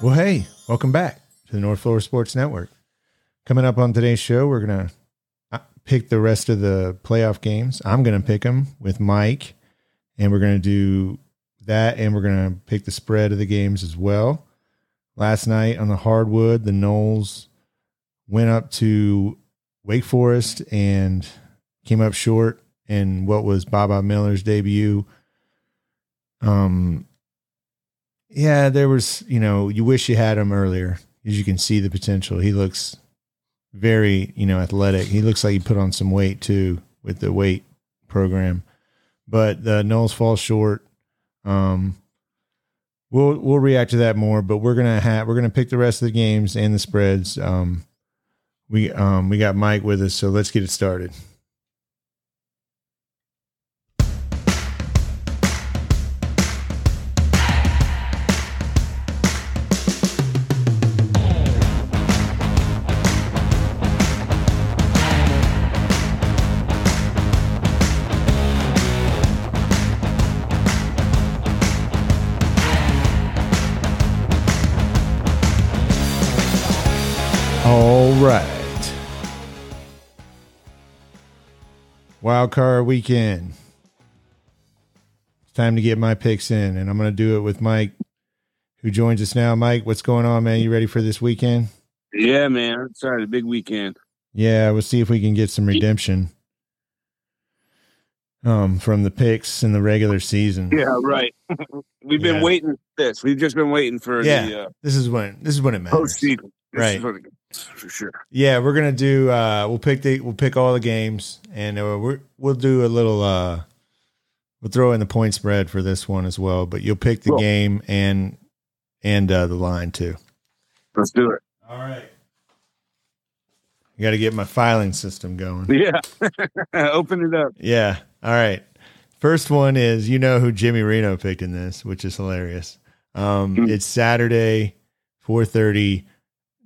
Well, hey, welcome back to the North Florida Sports Network. Coming up on today's show, we're going to pick the rest of the playoff games. I'm going to pick them with Mike, and we're going to do that, and we're going to pick the spread of the games as well. Last night on the hardwood, the Noles went up to Wake Forest and came up short in what was Baba Miller's debut. Um, yeah, there was, you know, you wish you had him earlier as you can see the potential. He looks very, you know, athletic. He looks like he put on some weight too with the weight program. But the Noles fall short. Um, we'll we'll react to that more, but we're gonna have we're gonna pick the rest of the games and the spreads. Um, we um we got Mike with us, so let's get it started. Wild card weekend. It's time to get my picks in, and I'm going to do it with Mike, who joins us now. Mike, what's going on, man? You ready for this weekend? Yeah, man. Sorry, the big weekend. Yeah, we'll see if we can get some redemption um, from the picks in the regular season. Yeah, right. We've been waiting for this. We've just been waiting for Yeah. the uh, This is when this is when it matters. postseason. Right. is what it is, for sure. Yeah, we're gonna do. uh We'll pick the. We'll pick all the games, and uh, we're, we'll do a little. uh We'll throw in the point spread for this one as well. But you'll pick the Cool. game and and uh the line too. Let's do it. All right. You got to get my filing system going. Yeah. Open it up. Yeah. All right. First one is you know who Jimmy Reno picked in this, which is hilarious. Um, Hmm. It's Saturday, four thirty.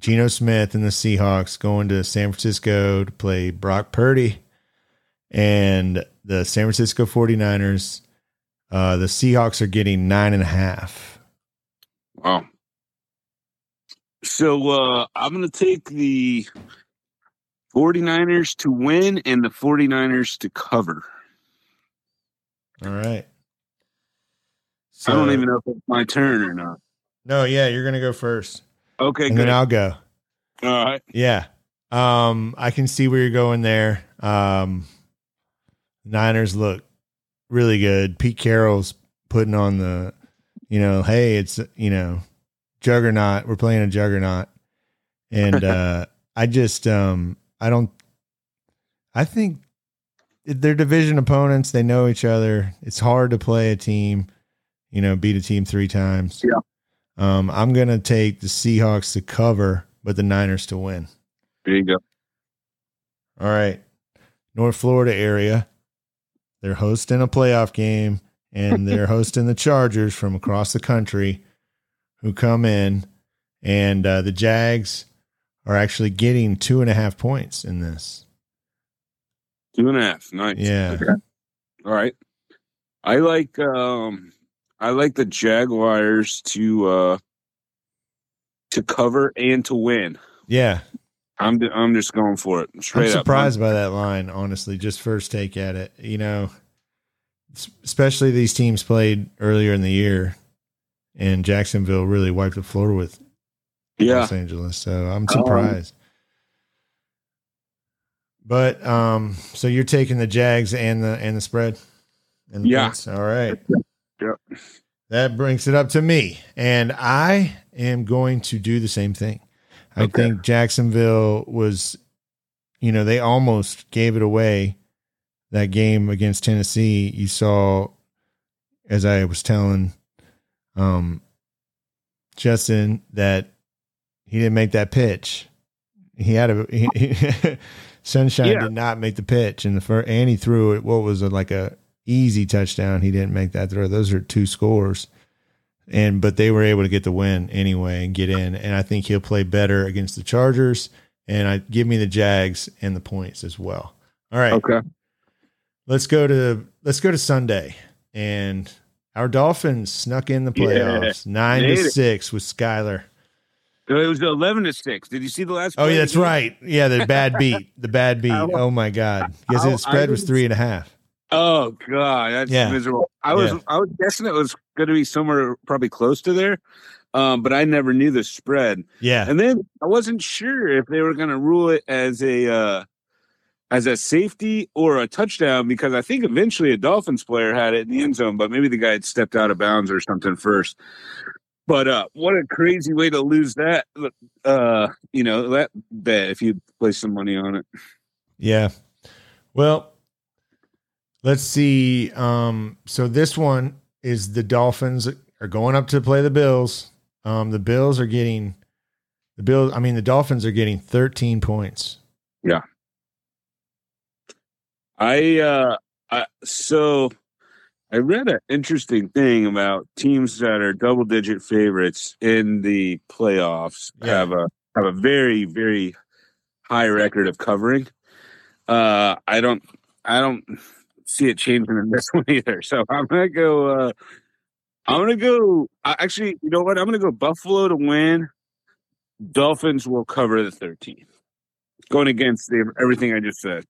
Geno Smith and the Seahawks going to San Francisco to play Brock Purdy and the San Francisco 49ers. Uh, the Seahawks are getting nine and a half. Wow. So uh, I'm going to take the 49ers to win and the 49ers to cover. All right. I don't even know if it's my turn or not. No, yeah, you're gonna go first, Okay, and good. then I'll go. All right. Yeah. Um, I can see where you're going there. Um, Niners look really good. Pete Carroll's putting on the, you know, hey, it's you know, juggernaut. We're playing a juggernaut, and uh, I just, um, I don't. I think they're division opponents. They know each other. It's hard to play a team, you know, beat a team three times. Yeah. Um, I'm gonna take the Seahawks to cover, but the Niners to win. There you go. All right. North Florida area. They're hosting a playoff game and they're hosting the Chargers from across the country who come in. And uh, the Jags are actually getting two and a half points in this. Two and a half. Nice. Yeah. Okay. All right. I like um I like the Jaguars to uh to cover and to win. Yeah. I'm I'm just going for it. Straight I'm up. surprised by that line, honestly, just first take at it. You know, especially these teams played earlier in the year and Jacksonville really wiped the floor with Yeah. Los Angeles. So I'm surprised. but um, so you're taking the Jags and the and the spread, and the Yeah. points? All right. Yep. That brings it up to me, and I am going to do the same thing. I Okay. think Jacksonville was, you know, they almost gave it away. That game against Tennessee, you saw, as I was telling, um, Justin that he didn't make that pitch. He had a he, he- Sunshine Yeah. did not make the pitch in the first, and he threw it. What was it like a easy touchdown? He didn't make that throw. Those are two scores, and but they were able to get the win anyway and get in. And I think he'll play better against the Chargers. And I give me the Jags and the points as well. All right, Okay. let's go to let's go to Sunday and our Dolphins snuck in the Yeah, playoffs nine made to it. six with Skylar. It was eleven to six. Did you see the last? Oh, yeah, that's right. Yeah, the bad beat. The bad beat. Oh my God. Because the spread was three and a half. Oh god, that's Yeah. miserable. I was Yeah. I was guessing it was going to be somewhere probably close to there, um, but I never knew the spread. Yeah. And then I wasn't sure if they were going to rule it as a uh, as a safety or a touchdown because I think eventually a Dolphins player had it in the end zone, but maybe the guy had stepped out of bounds or something first. But uh, what a crazy way to lose that! Uh, you know that bet if you place some money on it. Yeah. Well, let's see. Um, so this one is the Dolphins are going up to play the Bills. Um, the Bills are getting the Bills. I mean, the Dolphins are getting 13 points. Yeah. I uh I, so I read an interesting thing about teams that are double digit favorites in the playoffs Yeah. have a have a very very high record of covering. Uh I don't I don't see it changing in this one either. So I'm gonna go uh I'm gonna go I- actually you know what I'm gonna go Buffalo to win. Dolphins will cover the 13. Going against the, everything I just said.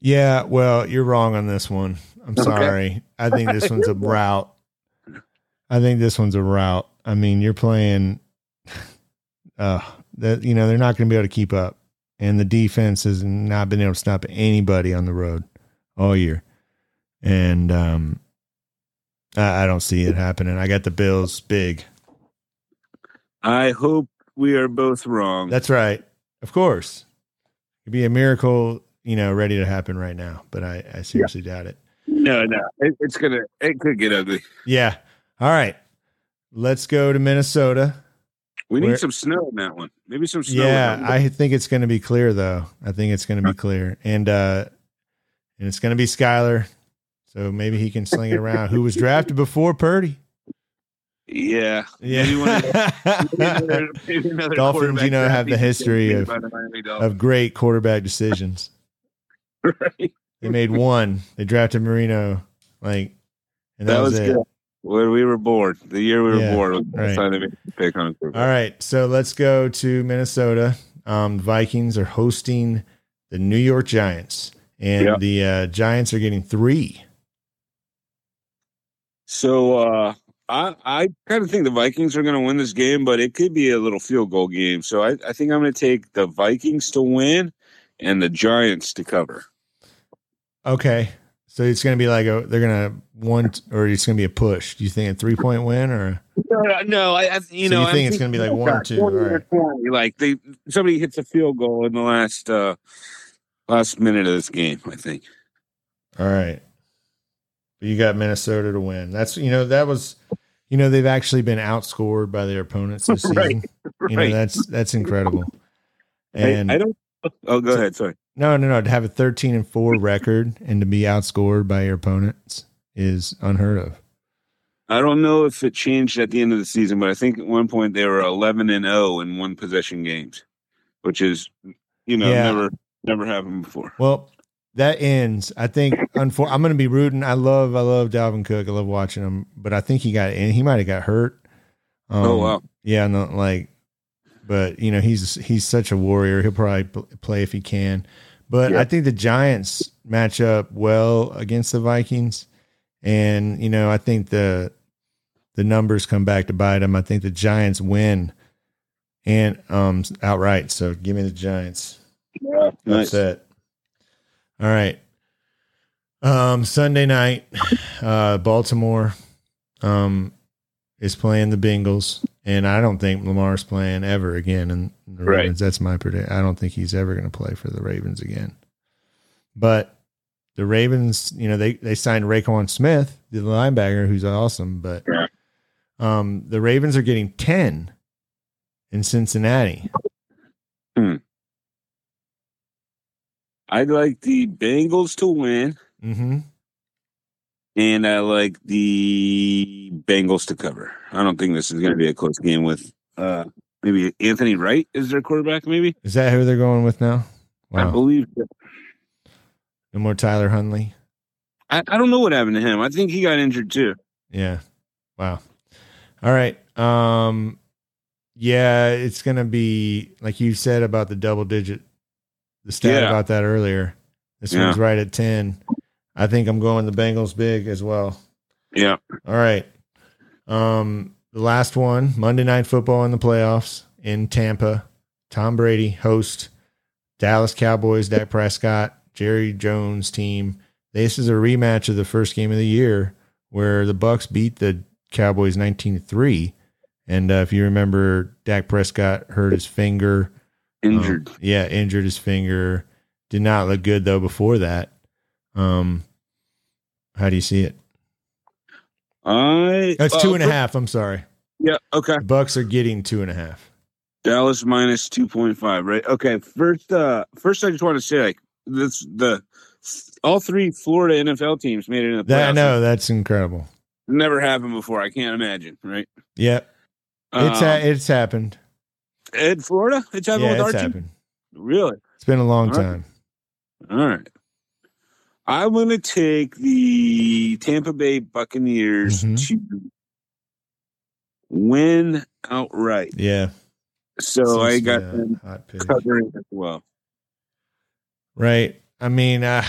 Yeah. Well, you're wrong on this one. I'm Okay. sorry. I think this one's a rout. I think this one's a rout. I mean, you're playing. Uh, that you know they're not going to be able to keep up, and the defense has not been able to stop anybody on the road all year, and um, I, I don't see it happening. I got the Bills big. I hope we are both wrong. That's right. Of course, it'd be a miracle, you know, ready to happen right now, but I, I seriously doubt it. no, no, it, it's gonna, it could get ugly. Yeah. All right. Let's go to Minnesota. We need Where- some snow in that one. Maybe some snow. Yeah, I think it's going to be clear though. I think it's going to be clear, and uh, and it's going to be Skylar. So maybe he can sling it around. Who was drafted before Purdy? yeah, Yeah. Maybe another- maybe another Dolphins, you know, have the history of- of great quarterback decisions. right? They made one. They drafted Marino, like, and that, That was, was it. good. When we were born, the year we were Yeah, born, was right. time they made the pick on. All right, so let's go to Minnesota. Um, Vikings are hosting the New York Giants, and Yeah. the uh, Giants are getting three. So uh, I I kind of think the Vikings are going to win this game, but it could be a little field goal game. So I, I think I'm going to take the Vikings to win and the Giants to cover. Okay. So it's going to be like a, they're going to one, or it's going to be a push. Do you think a three point win or? No, no, I, I you So know you I'm think it's gonna be like one or two, 20 or alright. 20, Like they somebody hits a field goal in the last uh last minute of this game. I think. All right. But You got Minnesota to win. That's, you know, that was, you know, they've actually been outscored by their opponents this season. Right. You know, Right. that's, that's incredible. I- And I, don't. Oh, go So- ahead. Sorry. no, no, no. To have a 13 and four record and to be outscored by your opponents is unheard of. I don't know if it changed at the end of the season, but I think at one point they were 11 and 0 in one possession games, which is you know Yeah. never never happened before. Well, that ends. I think. Unfor- I'm going to be rooting. I love. I love Dalvin Cook. I love watching him. But I think he got. And he might have got hurt. Um, oh wow. Yeah. No. Like. But you know he's he's such a warrior. He'll probably pl- play if he can. But Yeah. I think the Giants match up well against the Vikings, and you know I think the the numbers come back to bite them. I think the Giants win and um outright. So give me the Giants. Nice. Upset. All right. Um, Sunday night, uh, Baltimore um, is playing the Bengals, and I don't think Lamar's playing ever again. And the Right. Ravens, that's my prediction. I don't think he's ever going to play for the Ravens again. But the Ravens, you know, they they signed Roquan Smith, the linebacker, who's awesome. But um, the Ravens are getting ten in Cincinnati. I like the Bengals to win, Mm-hmm. and I like the Bengals to cover. I don't think this is going to be a close game with uh maybe Anthony Wright is their quarterback. Maybe Is that who they're going with now? I Wow. believe. No more Tyler Huntley. I, I don't know what happened to him. I think he got injured too. Yeah. Wow. All right. Um yeah, it's gonna be like you said about the double digit. The stat Yeah. about that earlier. This Yeah. one's right at ten. I think I'm going the Bengals big as well. Yeah. All right. Um, the last one, Monday Night Football in the playoffs in Tampa. Tom Brady host Dallas Cowboys, Dak Prescott, Jerry Jones team. This is a rematch of the first game of the year where the Bucs beat the Cowboys 19-3. And uh, if you remember, Dak Prescott hurt his finger. Injured. Um, yeah, injured his finger. Did not look good though before that. Um, how do you see it? I That's uh, two and a half. I'm sorry. Yeah. Okay. The Bucs are getting two and a half. Dallas minus two point five. Right. Okay. First. Uh. First, I just want to say like this. The all three Florida NFL teams made it in the playoffs. That, I know that's incredible. Never happened before. I can't imagine. Right. Yep, it's Um, ha- it's happened. In Florida. It's happened Yeah, with it's team. happened. Really. It's been a long All right. time. All right. I'm going to take the Tampa Bay Buccaneers Mhm. to win outright. Yeah. So Seems I got them covering as well. Right. I mean, uh,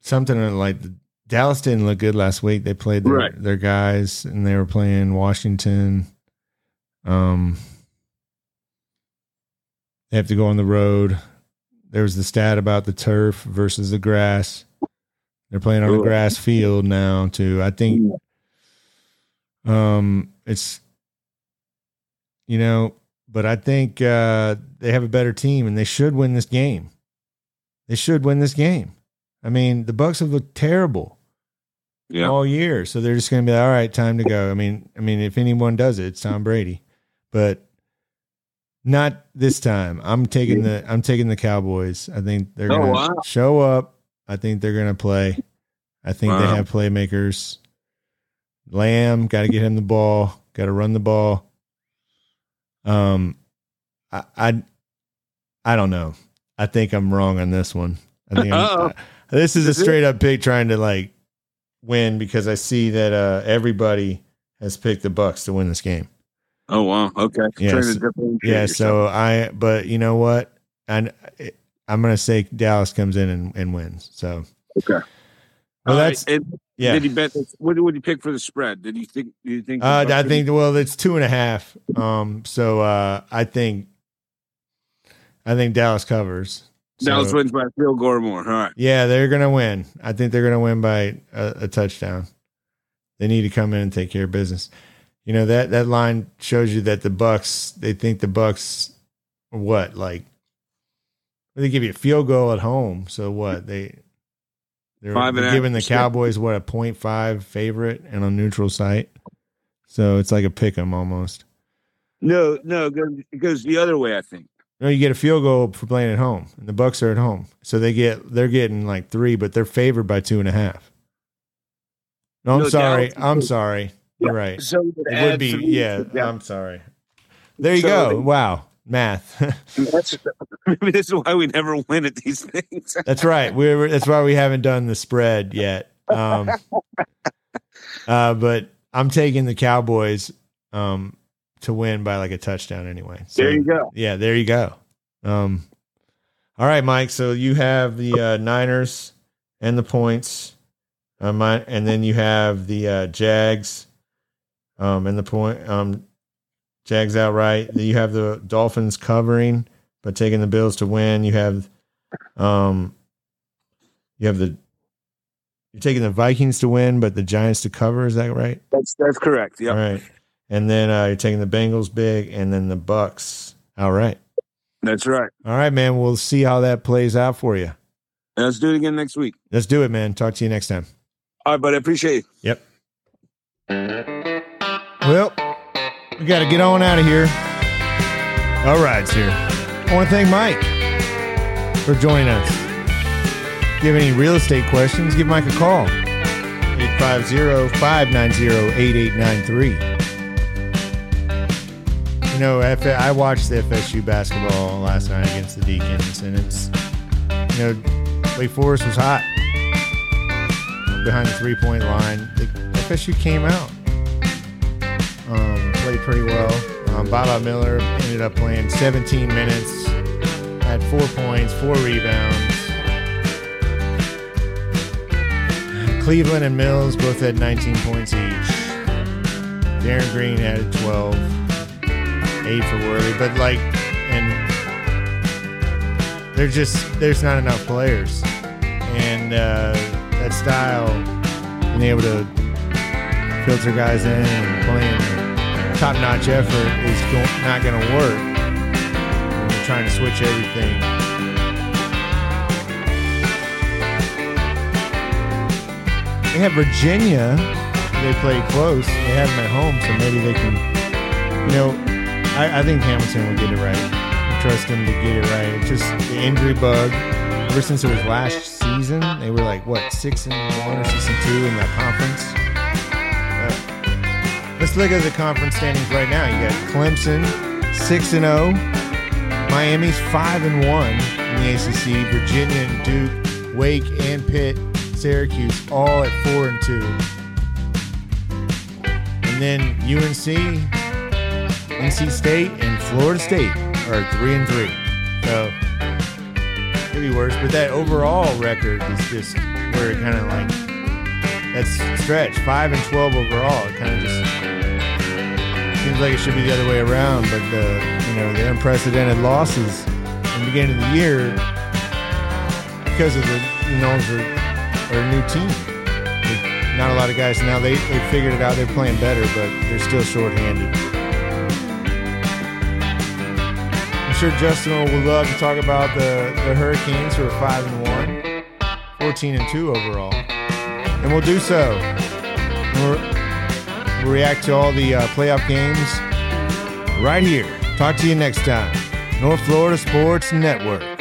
something like the, Dallas didn't look good last week. They played their, Right. their guys, and they were playing Washington. Um, they have to go on the road. There was the stat about the turf versus the grass. They're playing on a grass field now too. I think um it's you know, but I think uh they have a better team and they should win this game. They should win this game. I mean, the Bucs have looked terrible Yeah. all year, so they're just going to be like, all right, time to go. I mean, I mean, if anyone does it, it's Tom Brady, but not this time. I'm taking the I'm taking the Cowboys. I think they're Oh, going to wow. show up. I think they're going to play. I think they have playmakers. Lamb got to get him the ball. Got to run the ball. Um, I, I I don't know. I think I'm wrong on this one. I think Uh-oh. I'm, this is a straight up pick trying to like win because I see that uh, everybody has picked the Bucs to win this game. Oh wow. Okay. To differentiate Yeah, so I but you know what? And I'm gonna say Dallas comes in and, and wins. So Okay. well, that's and yeah. Did you bet? What would you pick for the spread? Did you think? Do you think? Uh, I think well, it's two and a half. Um, so uh, I think I think Dallas covers. Dallas wins by field goal or more. All right. Yeah, they're gonna win. I think they're gonna win by a, a touchdown. They need to come in and take care of business. You know that that line shows you that the Bucs. They think the Bucs. What like? They give you a field goal at home. So what they? They're, Five and they're giving the percent. Cowboys what a 0.5 favorite and a neutral site. So it's like a pick 'em almost. No, no, it goes- it goes the other way. I think. No, you get a field goal for playing at home, and the Bucs are at home, so they get they're getting like three, but they're favored by two and a half. No, I'm No, sorry. Dallas- I'm sorry. You're right. So it would, be. Yeah, Yeah. I'm sorry. There you So go. they- Wow, math. That's, maybe this is why we never win at these things. that's right. We're that's why we haven't done the spread yet. Um, uh, but I'm taking the Cowboys um, to win by like a touchdown anyway. So, there you go. Yeah, there you go. Um, all right, Mike. So you have the uh, Niners and the points, um, my, and then you have the uh, Jags, um, and the point, um, Jags outright. You have the Dolphins covering, but taking the Bills to win. You have, um, you have the. You're taking the Vikings to win, but the Giants to cover. Is that right? That's that's correct. All Yeah. right. And then uh, you're taking the Bengals big, and then the Bucs. All right. That's right. All right, man. We'll see how that plays out for you. Let's do it again next week. Let's do it, man. Talk to you next time. All right, buddy. I appreciate you. Well, we got to get on out of here. All right, here. I want to thank Mike for joining us. If you have any real estate questions, give Mike a call. 850-590-8893. You know, I watched the FSU basketball last night against the Deacons, and it's, you know, Wake Forest was hot behind the three point line. The FSU came out. Played pretty well. Um, Baba Miller ended up playing 17 minutes, had four points, four rebounds. Cleveland and Mills both had 19 points each. Darin Green had 12, eight for Warley, but like, and there's just there's not enough players, and uh, that style, being able to filter guys in and playing top-notch effort is go- not going to work. You're trying to switch everything. They have Virginia. They play close. They have them at home, so maybe they can. You know, I, I think Hamilton will get it right. I trust them to get it right. It's just the injury bug. Ever since it was last season, they were like what six and one or six and two in that conference. Let's look at the conference standings right now. You got Clemson six and zero, Miami's five and one in the ACC, Virginia and Duke, Wake and Pitt, Syracuse all at four and two, and then UNC, NC State, and Florida State are three and three. So could be worse, but that overall record is just where it kind of like that's stretch five and twelve overall. It kind of just like it should be the other way around. But the you know the unprecedented losses in the beginning of the year because of the you know are, are a new team. Not a lot of guys now. They they figured it out. They're playing better, but they're still shorthanded. I'm sure Justin would love to talk about the, the Hurricanes who are five and one, 14 and two overall, and we'll do so. We'll, react to all the uh, playoff games right here. Talk to you next time. North Florida Sports Network.